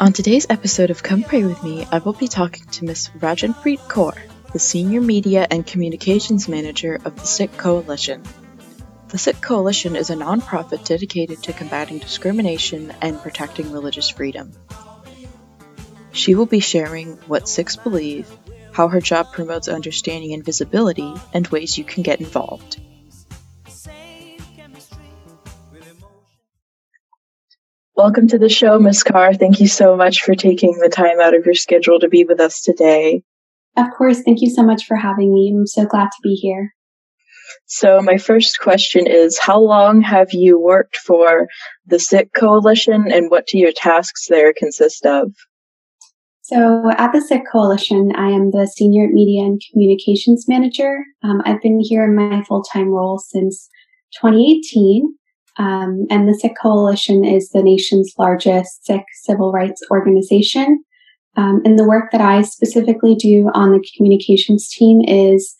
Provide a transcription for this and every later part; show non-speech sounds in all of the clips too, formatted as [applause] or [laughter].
On today's episode of Come Pray With Me, I will be talking to Ms. Rajanpreet Kaur, the Senior Media and Communications Manager of the Sikh Coalition. The Sikh Coalition is a nonprofit dedicated to combating discrimination and protecting religious freedom. She will be sharing what Sikhs believe, how her job promotes understanding and visibility, and ways you can get involved. Welcome to the show, Ms. Kaur. Thank you so much for taking the time out of your schedule to be with us today. Of course. Thank you so much for having me. I'm so glad to be here. So, my first question is How long have you worked for the Sikh Coalition and what do your tasks there consist of? So, at the Sikh Coalition, I am the Senior Media and Communications Manager. Um, I've been here in my full time role since 2018. Um, and the Sikh Coalition is the nation's largest Sikh civil rights organization. Um, and the work that I specifically do on the communications team is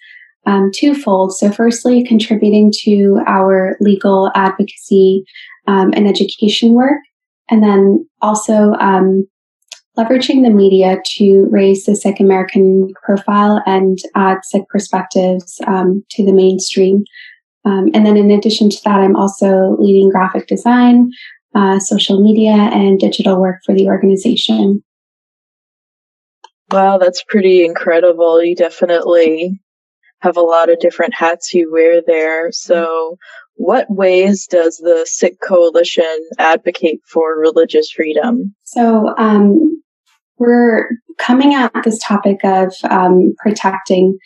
um, twofold. So, firstly, contributing to our legal advocacy um, and education work, and then also um, leveraging the media to raise the Sikh American profile and add Sikh perspectives um, to the mainstream. Um, and then in addition to that, I'm also leading graphic design, uh, social media, and digital work for the organization. Wow, that's pretty incredible. You definitely have a lot of different hats you wear there. So, what ways does the Sikh Coalition advocate for religious freedom? So, um, we're coming at this topic of um, protecting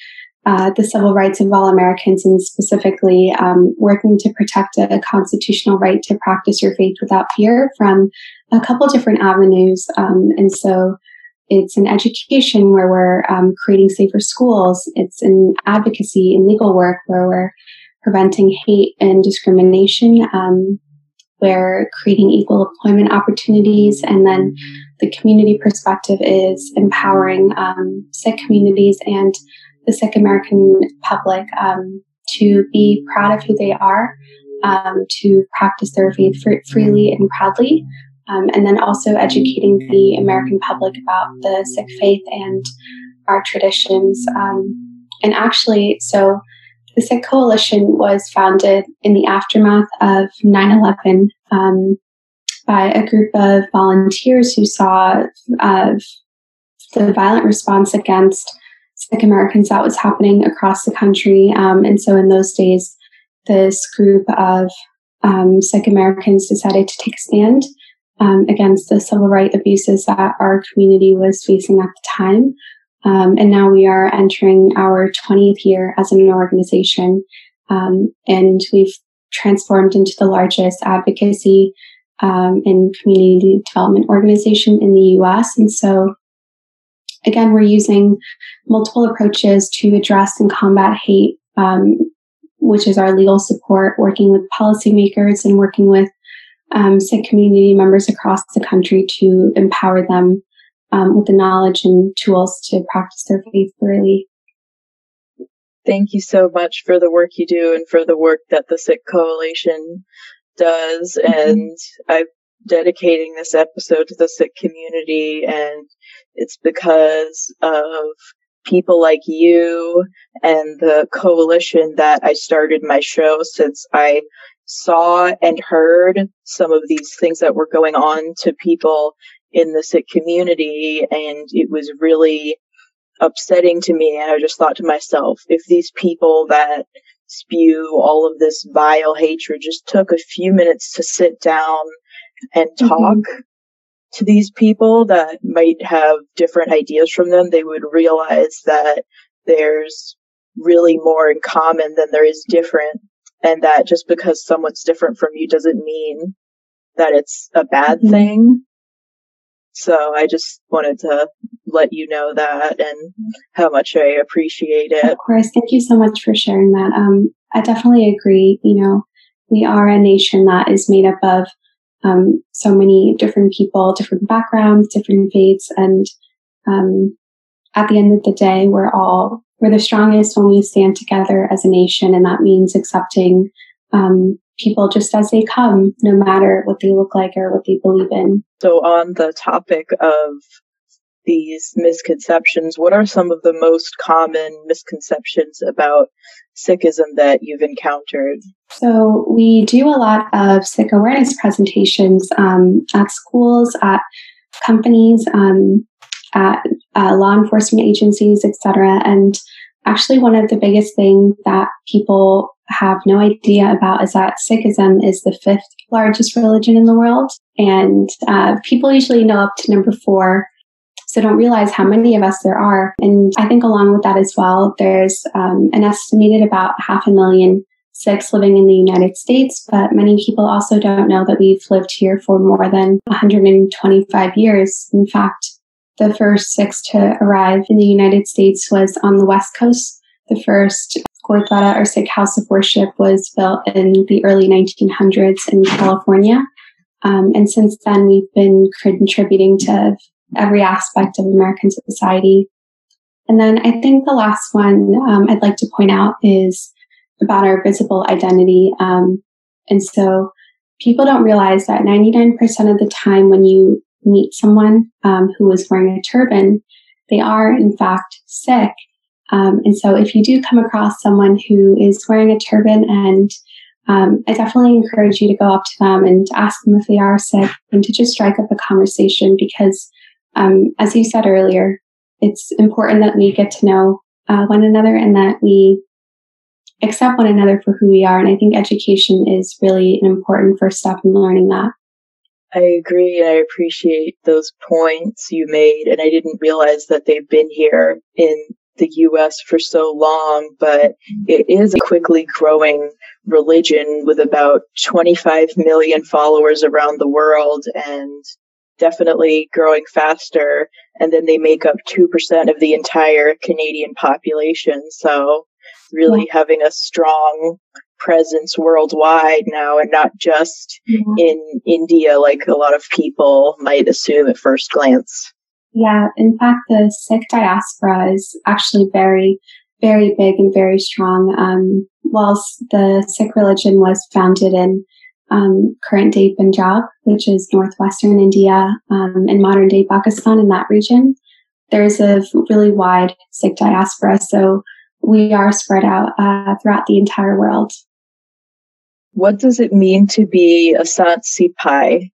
uh, the civil rights of all Americans and specifically um, working to protect a, constitutional right to practice your faith without fear from a couple different avenues. Um, and so it's an education where we're um, creating safer schools. It's an advocacy and legal work where we're preventing hate and discrimination. Um, we're creating equal employment opportunities. And then the community perspective is empowering um, Sikh communities and the Sikh American public um, to be proud of who they are, um, to practice their faith freely and proudly, um, and then also educating the American public about the Sikh faith and our traditions. Um, and actually, so the Sikh Coalition was founded in the aftermath of 9 11 um, by a group of volunteers who saw uh, the violent response against Sikh Americans that was happening across the country. Um, and so in those days, this group of um, Sikh Americans decided to take a stand um, against the civil rights abuses that our community was facing at the time. Um, and now we are entering our 20th year as an organization. Um, and we've transformed into the largest advocacy um, and community development organization in the US. And so again, we're using multiple approaches to address and combat hate, um, which is our legal support, working with policymakers and working with um, Sikh community members across the country to empower them um, with the knowledge and tools to practice their faith freely. Thank you so much for the work you do and for the work that the Sikh Coalition does. Mm-hmm. And I'm dedicating this episode to the Sikh community and it's because of people like you and the coalition that I started my show since I saw and heard some of these things that were going on to people in the Sikh community. And it was really upsetting to me. And I just thought to myself, if these people that spew all of this vile hatred just took a few minutes to sit down and talk, mm-hmm to these people that might have different ideas from them, they would realize that there's really more in common than there is different. And that just because someone's different from you doesn't mean that it's a bad mm-hmm. thing. So I just wanted to let you know that and how much I appreciate it. Of course. Thank you so much for sharing that. Um, I definitely agree. You know, we are a nation that is made up of um, so many different people, different backgrounds, different faiths, and um, at the end of the day, we're all we're the strongest when we stand together as a nation, and that means accepting um, people just as they come, no matter what they look like or what they believe in. So, on the topic of these misconceptions, what are some of the most common misconceptions about Sikhism that you've encountered? So, we do a lot of Sikh awareness presentations um, at schools, at companies, um, at uh, law enforcement agencies, etc. And actually, one of the biggest things that people have no idea about is that Sikhism is the fifth largest religion in the world. And uh, people usually know up to number four, so don't realize how many of us there are. And I think along with that as well, there's um, an estimated about half a million Sikhs living in the United States, but many people also don't know that we've lived here for more than 125 years. In fact, the first Sikhs to arrive in the United States was on the West Coast. The first Gurdwara or Sikh house of worship was built in the early 1900s in California. Um, and since then, we've been contributing to every aspect of American society. And then I think the last one um, I'd like to point out is about our visible identity. Um, and so people don't realize that 99% of the time when you meet someone um, who is wearing a turban, they are in fact Sikh. Um, and so if you do come across someone who is wearing a turban and um, I definitely encourage you to go up to them and ask them if they are Sikh and to just strike up a conversation because um, as you said earlier, it's important that we get to know uh, one another and that we accept one another for who we are. And I think education is really an important first step in learning that. I agree I appreciate those points you made. And I didn't realize that they've been here in the US for so long, but it is a quickly growing religion with about 25 million followers around the world and definitely growing faster. And then they make up 2% of the entire Canadian population. So really yeah. having a strong presence worldwide now and not just in India like a lot of people might assume at first glance. Yeah, in fact, the Sikh diaspora is actually very, very big and very strong. Um, whilst the Sikh religion was founded in um, current day Punjab, which is northwestern India um, and modern day Pakistan in that region, there's a really wide Sikh diaspora. So we are spread out uh, throughout the entire world. What does it mean to be a Sant Sipahi?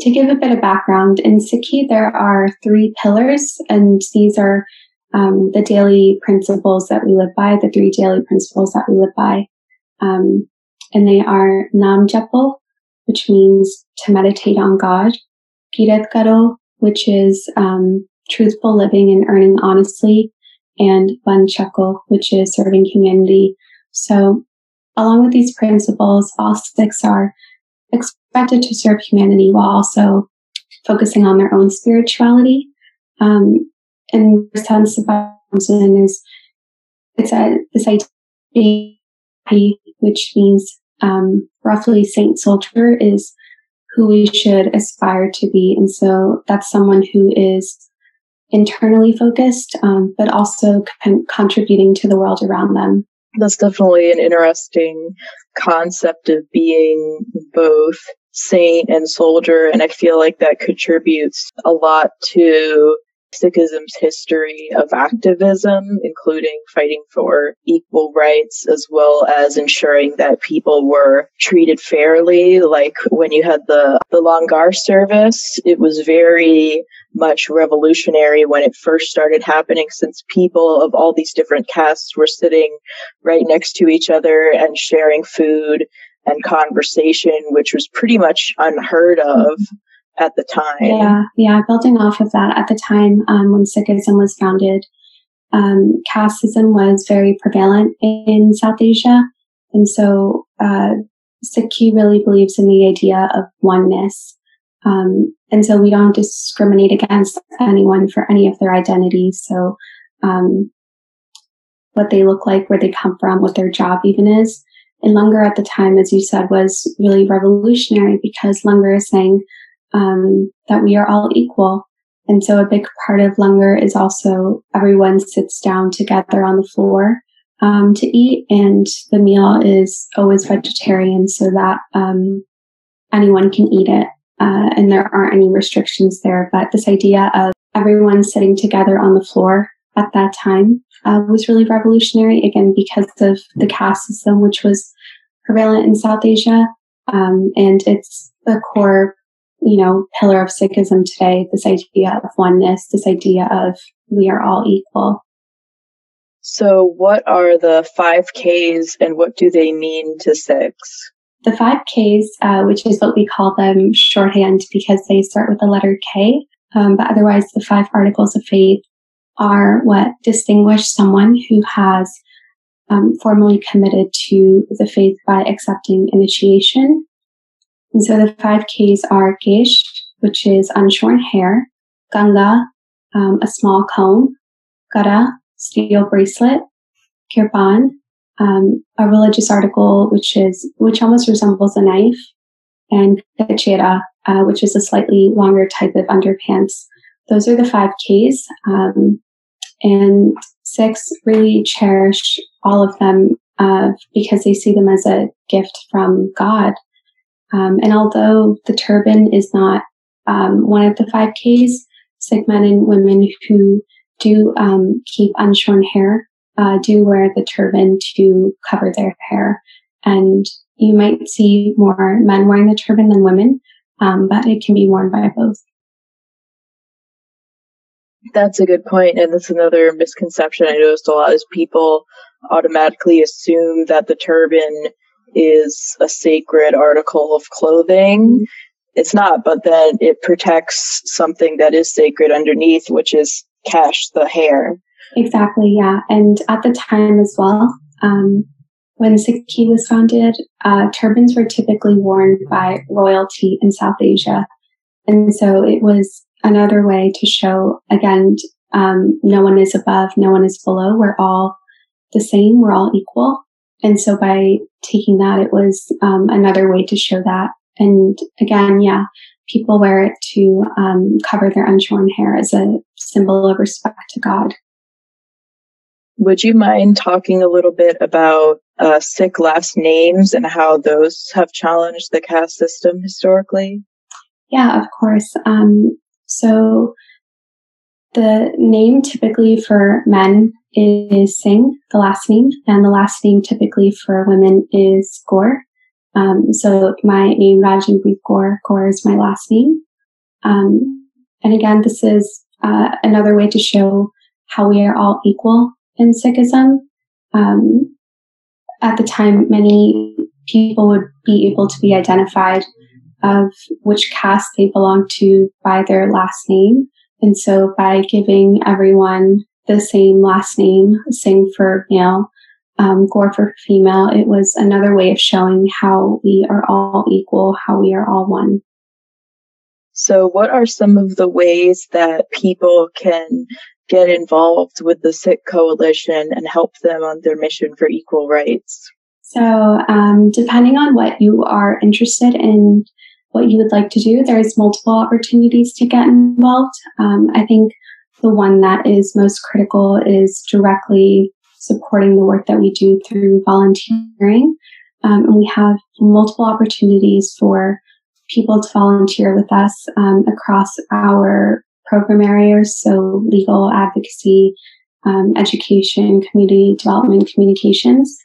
To give a bit of background, in Sikhi there are three pillars, and these are um, the daily principles that we live by, the three daily principles that we live by. Um, and they are Nam Japo, which means to meditate on God, Kirat Karo, which is um, truthful living and earning honestly, and Vand Chhako, which is serving humanity. So, along with these principles, all Sikhs are expected to serve humanity while also focusing on their own spirituality. Um, and Sant Sipahi is it's a this idea which means um, roughly Saint Soldier is who we should aspire to be. And so that's someone who is internally focused, um, but also con- contributing to the world around them. That's definitely an interesting concept of being both saint and soldier. And I feel like that contributes a lot to Sikhism's history of activism, including fighting for equal rights as well as ensuring that people were treated fairly. Like when you had the, the Langar service, it was very much revolutionary when it first started happening since people of all these different castes were sitting right next to each other and sharing food and conversation, which was pretty much unheard of at the time. Yeah, yeah. Building off of that, at the time um, when Sikhism was founded, um, casteism was very prevalent in South Asia, and so uh, Sikhi really believes in the idea of oneness. Um, and so we don't discriminate against anyone for any of their identities. So, um, what they look like, where they come from, what their job even is. And Langar at the time, as you said, was really revolutionary because Langar is saying, um, that we are all equal. And so a big part of Langar is also everyone sits down together on the floor um, to eat, and the meal is always vegetarian so that um, anyone can eat it. Uh, and there aren't any restrictions there. But this idea of everyone sitting together on the floor at that time uh, was really revolutionary, again, because of the caste system, which was prevalent in South Asia. Um, and it's the core, you know, pillar of Sikhism today, this idea of oneness, this idea of we are all equal. So, what are the five Ks and what do they mean to Sikhs? The five Ks, uh, which is what we call them shorthand because they start with the letter K, um, but otherwise, the five articles of faith are what distinguish someone who has um, formally committed to the faith by accepting initiation. And so the five Ks are Kesh, which is unshorn hair, Kangha, um, a small comb, Kara, steel bracelet, kirpan, um, a religious article which is which almost resembles a knife, and kachera, uh, which is a slightly longer type of underpants. Those are the five Ks, um, and Sikhs really cherish all of them uh, because they see them as a gift from God. Um, and although the turban is not um, one of the five Ks, Sikh men and women who do um, keep unshorn hair, uh, do wear the turban to cover their hair. And you might see more men wearing the turban than women, um, but it can be worn by both. That's a good point, and that's another misconception I noticed a lot is people automatically assume that the turban is a sacred article of clothing. Mm-hmm. It's not, but then it protects something that is sacred underneath, which is kesh, the hair. Exactly, yeah. And at the time as well, um, when Sikhi was founded, uh, turbans were typically worn by royalty in South Asia. And so it was another way to show, again, um, no one is above, no one is below. We're all the same, we're all equal. And so by taking that, it was um, another way to show that. And again, yeah, people wear it to um, cover their unshorn hair as a symbol of respect to God. Would you mind talking a little bit about uh, Sikh last names and how those have challenged the caste system historically? Yeah, of course. Um, so the name typically for men is Singh, the last name, and the last name typically for women is Kaur. Um, so my name, Rajinpreet Kaur, Kaur is my last name. Um, and again, this is uh, another way to show how we are all equal in Sikhism. Um, at the time, many people would be able to be identified of which caste they belong to by their last name. And so by giving everyone the same last name, Singh for male, um, Kaur for female, it was another way of showing how we are all equal, how we are all one. So, what are some of the ways that people can get involved with the Sikh Coalition and help them on their mission for equal rights? So, um, depending on what you are interested in, what you would like to do, there's multiple opportunities to get involved. Um, I think the one that is most critical is directly supporting the work that we do through volunteering. Um, and we have multiple opportunities for people to volunteer with us um, across our program areas. So legal advocacy, um, education, community development, communications.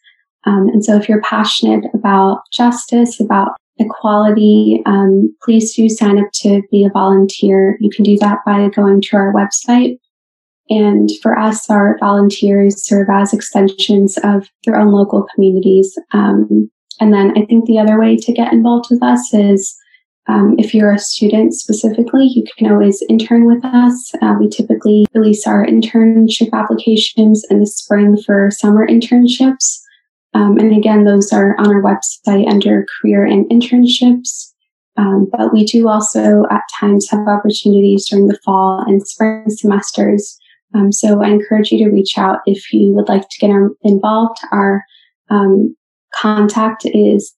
Um, and so if you're passionate about justice, about equality, um, please do sign up to be a volunteer. You can do that by going to our website, and for us, our volunteers serve as extensions of their own local communities. Um, and then I think the other way to get involved with us is um, if you're a student specifically, you can always intern with us. Uh, we typically release our internship applications in the spring for summer internships. Um, and again, those are on our website under career and internships. Um, but we do also at times have opportunities during the fall and spring semesters um, so I encourage you to reach out if you would like to get involved. Our um, contact is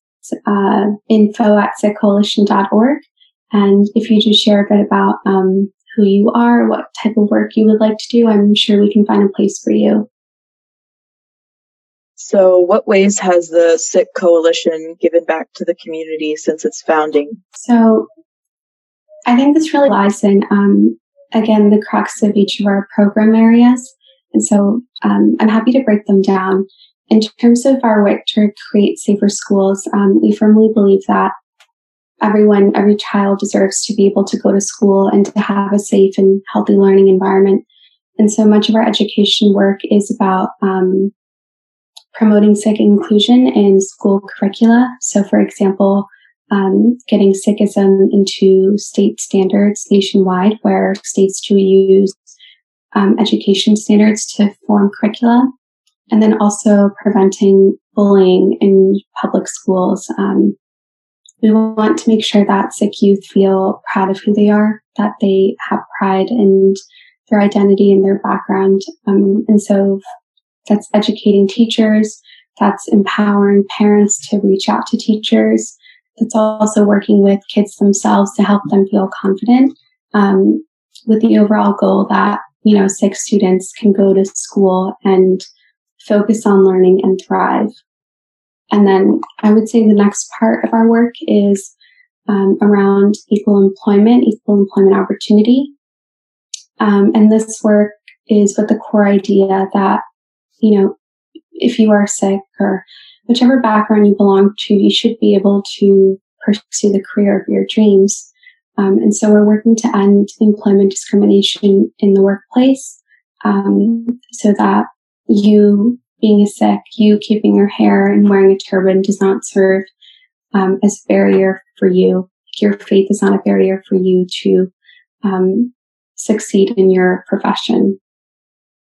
uh, info at sikhcoalition.org. And if you just share a bit about um, who you are, what type of work you would like to do, I'm sure we can find a place for you. So, what ways has the Sikh Coalition given back to the community since its founding? So, I think this really lies in, um, again, the crux of each of our program areas. And so um, I'm happy to break them down. In terms of our work to create safer schools, um, we firmly believe that everyone, every child deserves to be able to go to school and to have a safe and healthy learning environment. And so much of our education work is about um, promoting Sikh inclusion in school curricula. So, for example, um, getting Sikhism into state standards nationwide, where states do use um, education standards to form curricula, and then also preventing bullying in public schools. Um, we want to make sure that Sikh youth feel proud of who they are, that they have pride in their identity and their background. Um, and so that's educating teachers, that's empowering parents to reach out to teachers, that's also working with kids themselves to help them feel confident um, with the overall goal that, you know, Sikh students can go to school and focus on learning and thrive. And then I would say the next part of our work is um, around equal employment, equal employment opportunity. Um, and this work is with the core idea that, you know, if you are Sikh or whichever background you belong to, you should be able to pursue the career of your dreams. Um, and so we're working to end employment discrimination in the workplace um, so that you being a Sikh, you keeping your hair and wearing a turban does not serve um, as a barrier for you. Your faith is not a barrier for you to um, succeed in your profession.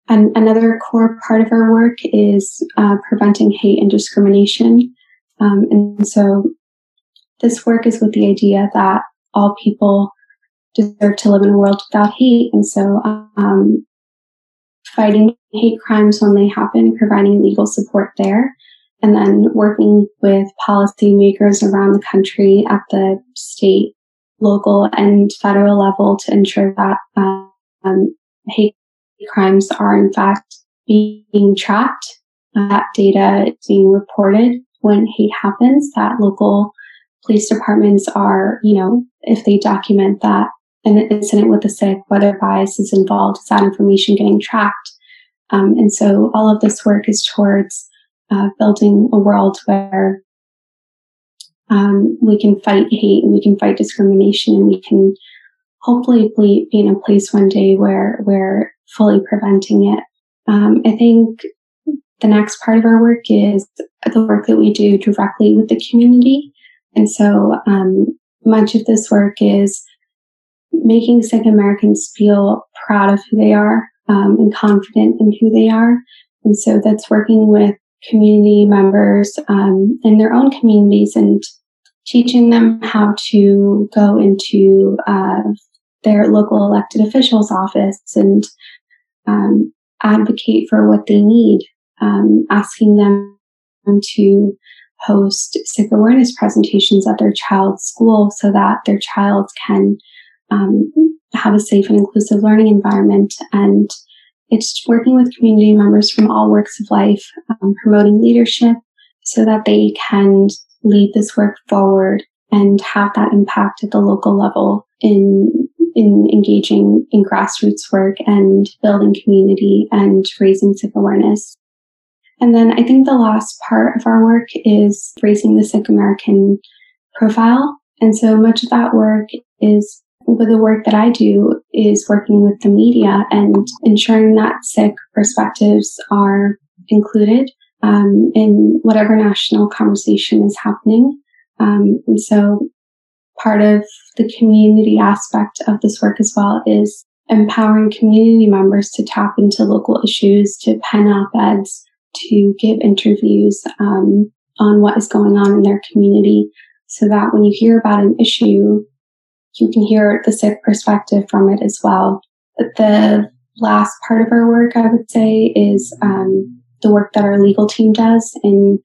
Another core part of our work is uh, preventing hate and discrimination. Um, and so this work is with the idea that all people deserve to live in a world without hate. And so um, fighting hate crimes when they happen, providing legal support there, and then working with policymakers around the country at the state, local, and federal level to ensure that um, hate crimes are in fact being tracked, that data is being reported when hate happens, that local police departments are, you know, if they document that an incident with a Sikh, whether bias is involved, is that information getting tracked? Um, and so all of this work is towards uh, building a world where um, we can fight hate and we can fight discrimination and we can hopefully be, in a place one day where we're fully preventing it. Um, I think the next part of our work is the work that we do directly with the community. And so um, much of this work is making Sikh Americans feel proud of who they are um, and confident in who they are. And so that's working with community members um, in their own communities and teaching them how to go into uh, their local elected officials' office and um, advocate for what they need, um, asking them to host Sikh awareness presentations at their child's school so that their child can um, have a safe and inclusive learning environment. And it's working with community members from all works of life, um, promoting leadership so that they can lead this work forward and have that impact at the local level in in engaging in grassroots work and building community and raising Sikh awareness. And then I think the last part of our work is raising the Sikh American profile. And so much of that work is with the work that I do is working with the media and ensuring that Sikh perspectives are included um, in whatever national conversation is happening. Um, and so part of the community aspect of this work as well is empowering community members to tap into local issues, to pen op-eds, to give interviews um, on what is going on in their community so that when you hear about an issue, you can hear the Sikh perspective from it as well. The last part of our work, I would say, is um, the work that our legal team does in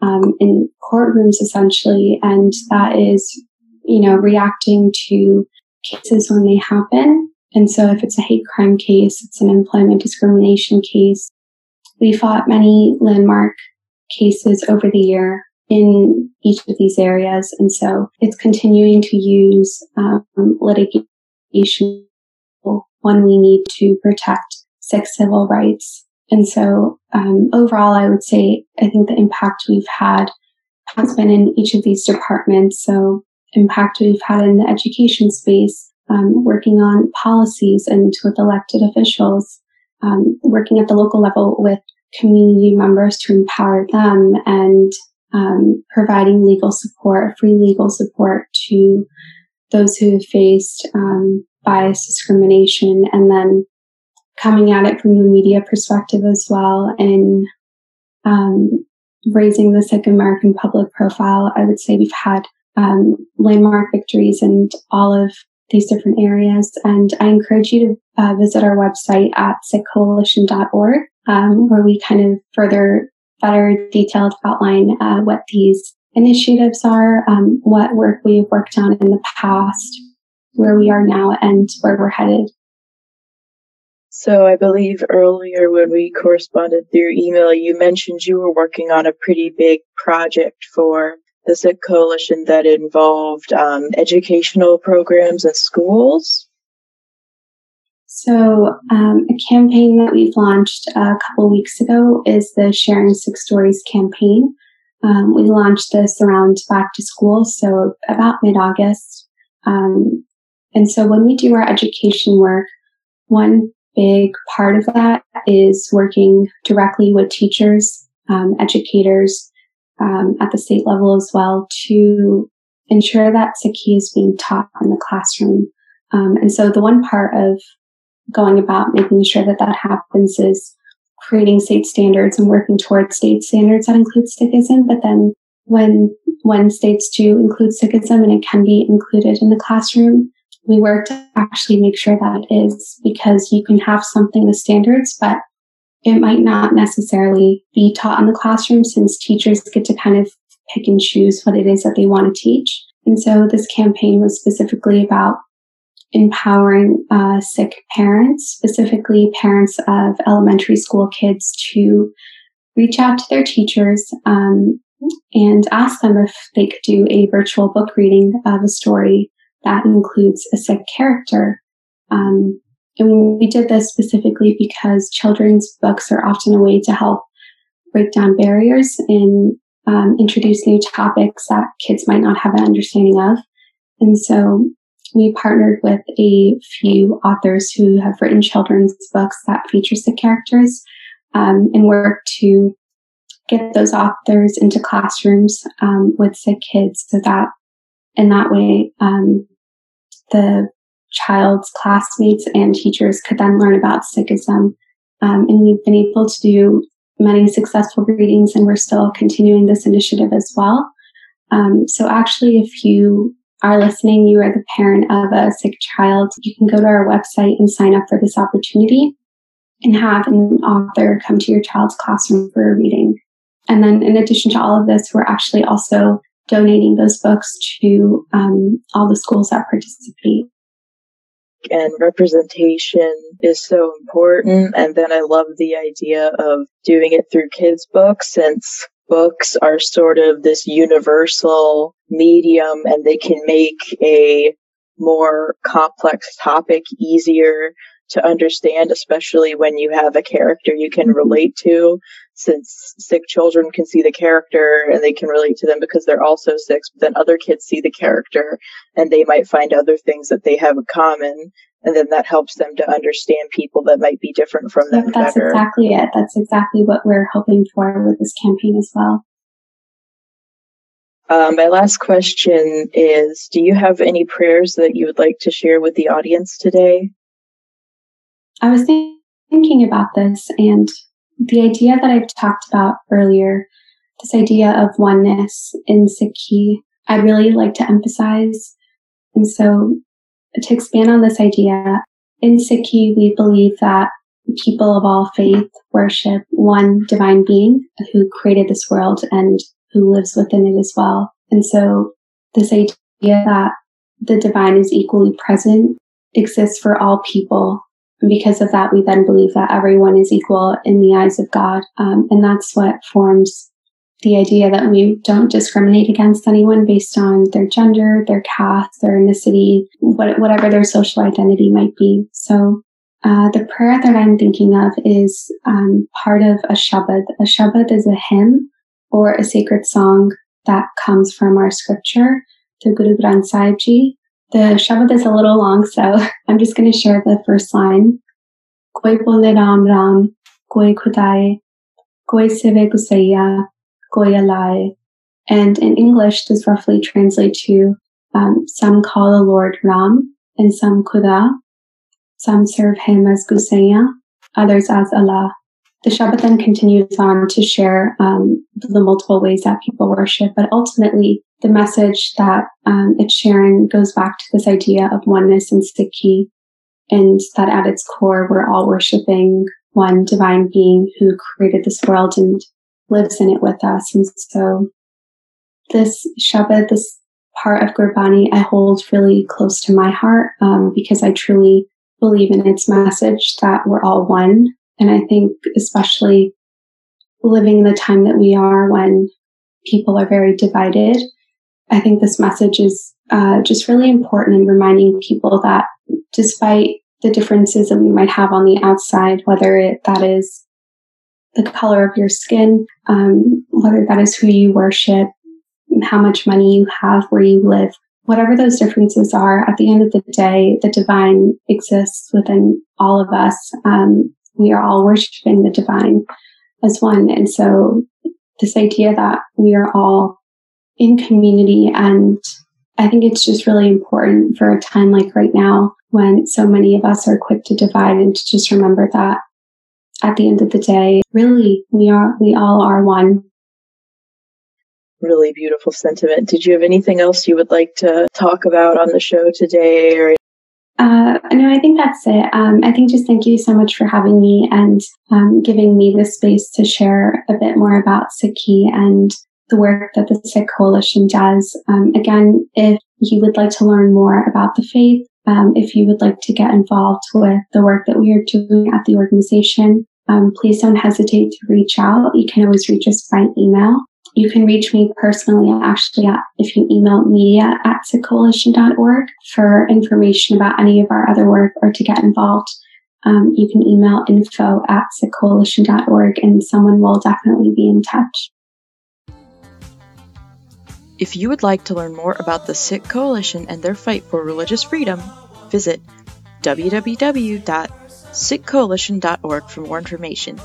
um, in courtrooms, essentially, and that is, you know, reacting to cases when they happen. And so, if it's a hate crime case, it's an employment discrimination case, we fought many landmark cases over the year in each of these areas. And so it's continuing to use um, litigation when we need to protect Sikh civil rights. And so um, overall, I would say I think the impact we've had has been in each of these departments. So impact we've had in the education space, um, working on policies and with elected officials, um, working at the local level with community members to empower them and um, providing legal support, free legal support to those who have faced um, bias, discrimination, and then coming at it from the media perspective as well and um, raising the Sikh American public profile. I would say we've had um, landmark victories in all of these different areas. And I encourage you to uh, visit our website at sikhcoalition.org, um, where we kind of further, better detailed outline uh, what these initiatives are, um, what work we've worked on in the past, where we are now, and where we're headed. So I believe earlier when we corresponded through email, you mentioned you were working on a pretty big project for the Sikh Coalition that involved um, educational programs in schools. So, um, a campaign that we've launched a couple weeks ago is the Sharing Sikh Stories campaign. Um, we launched this around back to school, so about mid August. Um, and so, when we do our education work, one big part of that is working directly with teachers, um, educators, um, at the state level as well to ensure that Sikhi is being taught in the classroom. Um, and so the one part of going about making sure that that happens is creating state standards and working towards state standards that include Sikhism. But then when when states do include Sikhism and it can be included in the classroom, we work to actually make sure that is because you can have something with standards, but it might not necessarily be taught in the classroom since teachers get to kind of pick and choose what it is that they want to teach. And so this campaign was specifically about empowering uh, Sikh parents, specifically parents of elementary school kids, to reach out to their teachers um, and ask them if they could do a virtual book reading of a story that includes a Sikh character. Um, and we did this specifically because children's books are often a way to help break down barriers and um, introduce new topics that kids might not have an understanding of. And so we partnered with a few authors who have written children's books that features the characters um, and worked to get those authors into classrooms um, with Sikh kids so that in that way um, the child's classmates and teachers could then learn about Sikhism. Um, and we've been able to do many successful readings, and we're still continuing this initiative as well. Um, so, actually, if you are listening, you are the parent of a Sikh child, you can go to our website and sign up for this opportunity and have an author come to your child's classroom for a reading. And then, in addition to all of this, we're actually also donating those books to um, all the schools that participate and representation is so important. And then I love the idea of doing it through kids' books since books are sort of this universal medium and they can make a more complex topic easier to understand, especially when you have a character you can relate to since Sikh children can see the character and they can relate to them because they're also Sikh, but then other kids see the character and they might find other things that they have in common. And then that helps them to understand people that might be different from them. That's better. exactly it. That's exactly what we're hoping for with this campaign as well. Um, my last question is Do you have any prayers that you would like to share with the audience today? I was thinking about this and the idea that I've talked about earlier, this idea of oneness in Sikhi, I'd really like to emphasize. And so to expand on this idea, in Sikhi, we believe that people of all faith worship one divine being who created this world and who lives within it as well. And so this idea that the divine is equally present exists for all people because of that, we then believe that everyone is equal in the eyes of God. Um, and that's what forms the idea that we don't discriminate against anyone based on their gender, their caste, their ethnicity, what, whatever their social identity might be. So uh, the prayer that I'm thinking of is um, part of a Shabad. A Shabad is a hymn or a sacred song that comes from our scripture, the Guru Granth Sahib Ji. The Shabad is a little long, so [laughs] I'm just going to share the first line. Koi bole Ram Ram, koi khudai, koi seve gusaiya, koi alai. And in English, this roughly translates to um, some call the Lord Ram and some Khuda. Some serve him as Gusaya, others as Allah. The Shabad then continues on to share um, the multiple ways that people worship, but ultimately the message that um, it's sharing goes back to this idea of oneness and Sikhi, and that at its core, we're all worshiping one divine being who created this world and lives in it with us. And so this Shabad, this part of Gurbani, I hold really close to my heart um, because I truly believe in its message that we're all one and I think, especially living in the time that we are when people are very divided, I think this message is uh, just really important in reminding people that despite the differences that we might have on the outside, whether it, that is the color of your skin, um, whether that is who you worship, how much money you have, where you live, whatever those differences are, at the end of the day, the divine exists within all of us. Um, we are all worshiping the divine as one. And so this idea that we are all in community and I think it's just really important for a time like right now when so many of us are quick to divide and to just remember that at the end of the day, really we are, we all are one. Really beautiful sentiment. Did you have anything else you would like to talk about on the show today or uh, no, I think that's it. Um, I think just thank you so much for having me and um, giving me the space to share a bit more about Sikhi and the work that the Sikh Coalition does. Um, again, if you would like to learn more about the faith, um, if you would like to get involved with the work that we are doing at the organization, um, please don't hesitate to reach out. You can always reach us by email you can reach me personally actually at, if you email media at sikhcoalition.org for information about any of our other work or to get involved. Um, you can email info at sikhcoalition.org and someone will definitely be in touch. If you would like to learn more about the Sikh Coalition and their fight for religious freedom, visit www.sikhcoalition.org for more information.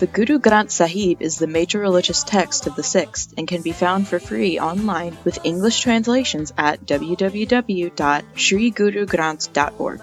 The Guru Granth Sahib is the major religious text of the Sikhs and can be found for free online with English translations at www.shrigurugranth.org.